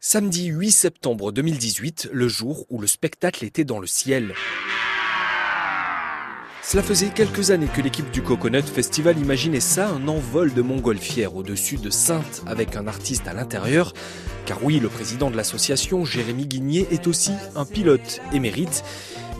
Samedi 8 septembre 2018, le jour où le spectacle était dans le ciel. Cela faisait quelques années que l'équipe du Coconut Festival imaginait ça, un envol de montgolfière au-dessus de Sainte avec un artiste à l'intérieur. Car oui, le président de l'association, Jérémy Guigné, est aussi un pilote émérite.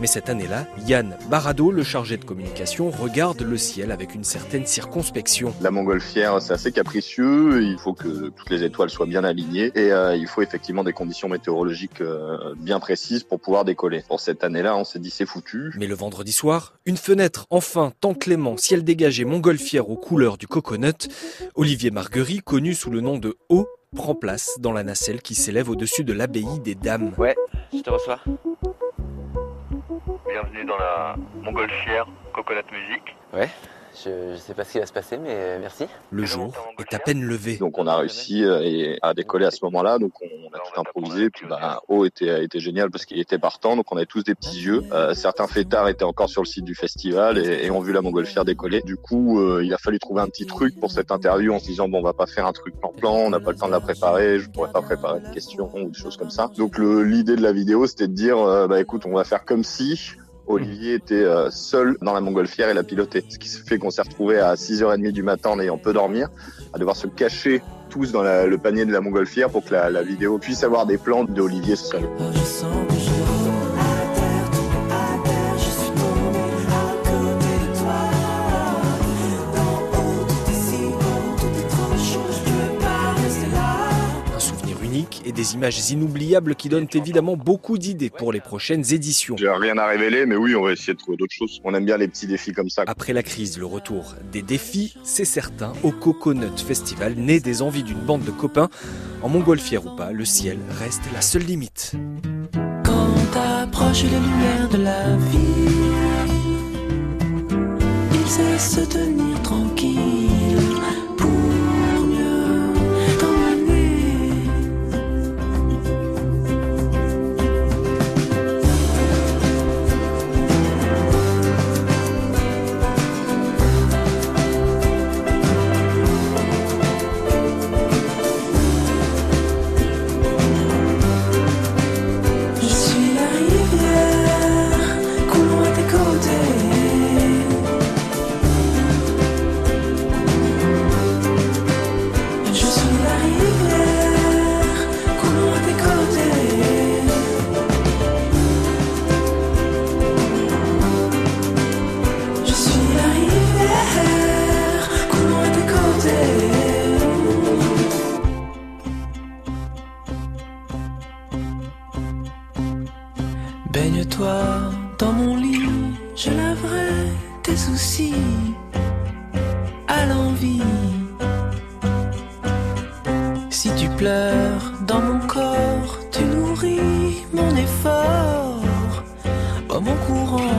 Mais cette année-là, Yann Barado, le chargé de communication, regarde le ciel avec une certaine circonspection. La montgolfière, c'est assez capricieux. Il faut que toutes les étoiles soient bien alignées et euh, il faut effectivement des conditions météorologiques euh, bien précises pour pouvoir décoller. Pour cette année-là, on s'est dit c'est foutu. Mais le vendredi soir, une fenêtre, enfin, temps clément, ciel dégagé, montgolfière aux couleurs du coconut. Olivier Marguerite, connu sous le nom de O, prend place dans la nacelle qui s'élève au-dessus de l'abbaye des Dames. Ouais, je te reçois. Bienvenue dans la Montgolfière Coconut Music. Ouais. Je ne sais pas ce qui va se passer, mais merci. Le jour est à peine levé. Donc on a réussi euh, à décoller à ce moment-là, donc on a tout improvisé. Puis bah, O était, était génial parce qu'il était partant, donc on avait tous des petits yeux. Euh, certains fêtards étaient encore sur le site du festival et, et ont vu la montgolfière décoller. Du coup, euh, il a fallu trouver un petit truc pour cette interview en se disant bon, on va pas faire un truc plan-plan, on n'a pas le temps de la préparer, je pourrais pas préparer des questions ou des choses comme ça. Donc l'idée de la vidéo, c'était de dire bah écoute, on va faire comme si Olivier était euh, seul dans la montgolfière et la piloté. Ce qui fait qu'on s'est retrouvé à 6h30 du matin en ayant peu dormir, à devoir se cacher tous dans le panier de la montgolfière pour que la, vidéo puisse avoir des plans d'Olivier seul. Des images inoubliables qui donnent évidemment beaucoup d'idées pour les prochaines éditions. J'ai rien à révéler, mais oui, on va essayer de trouver d'autres choses. On aime bien les petits défis comme ça. Après la crise, le retour des défis, c'est certain, au Coconut Festival, né des envies d'une bande de copains. En montgolfière ou pas, le ciel reste la seule limite. Quand approche les lumières de la vie, il sait se Baigne-toi dans mon lit, je laverai tes soucis à l'envie. Si tu pleures dans mon corps, tu nourris mon effort, oh mon courant.